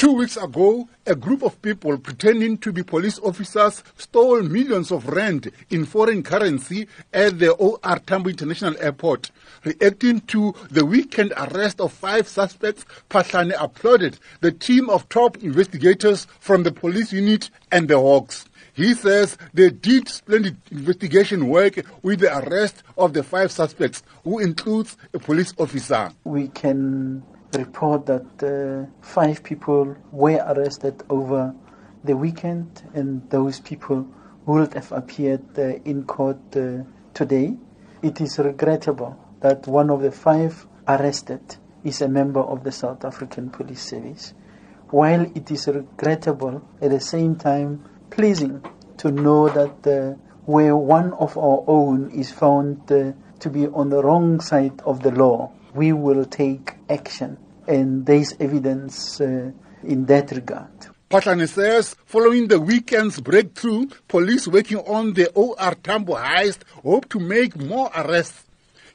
Two weeks ago, a group of people pretending to be police officers stole millions of rand in foreign currency at the OR Tambo International Airport. Reacting to the weekend arrest of five suspects, Phahlane applauded the team of top investigators from the police unit and the Hawks. He says they did splendid investigation work with the arrest of the five suspects, who includes a police officer. We can report that uh, five people were arrested over the weekend, and those people would have appeared uh, in court uh, today. It is regrettable that one of the five arrested is a member of the South African Police Service. While it is regrettable, at the same time pleasing to know that uh, where one of our own is found uh, to be on the wrong side of the law, we will take action. And there is evidence uh, in that regard. Phahlane says, following the weekend's breakthrough, police working on the OR Tambo heist hope to make more arrests.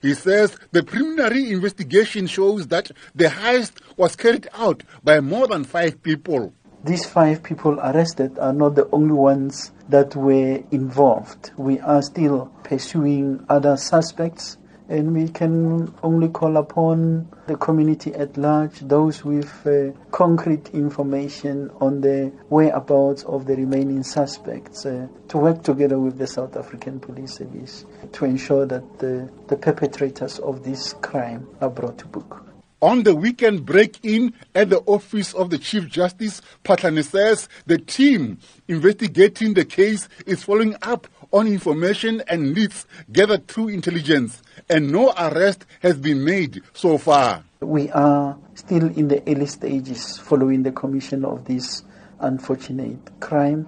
He says the preliminary investigation shows that the heist was carried out by more than five people. These five people arrested are not the only ones that were involved. We are still pursuing other suspects and we can only call upon the community at large, those with uh, concrete information on the whereabouts of the remaining suspects, uh, to work together with the South African Police Service to ensure that the, the perpetrators of this crime are brought to book. On the weekend break-in at the office of the Chief Justice, Phahlane says the team investigating the case is following up on information and leads gathered through intelligence, and no arrest has been made so far. We are still in the early stages following the commission of this unfortunate crime,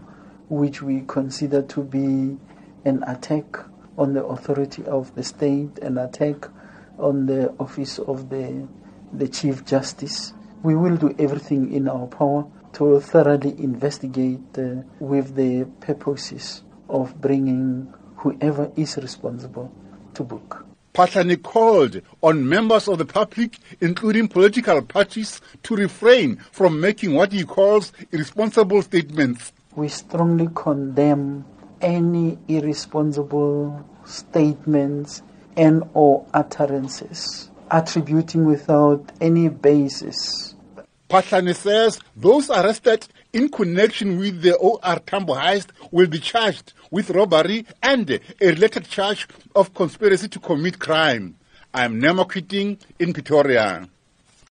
which we consider to be an attack on the authority of the state, an attack on the office of the the Chief Justice. We will do everything in our power to thoroughly investigate uh, with the purposes of bringing whoever is responsible to book. Phahlane called on members of the public, including political parties, to refrain from making what he calls irresponsible statements. We strongly condemn any irresponsible statements and or utterances attributing without any basis. Phahlane says those arrested in connection with the OR Tambo heist will be charged with robbery and a related charge of conspiracy to commit crime. I am Neo Makwiting in Pretoria.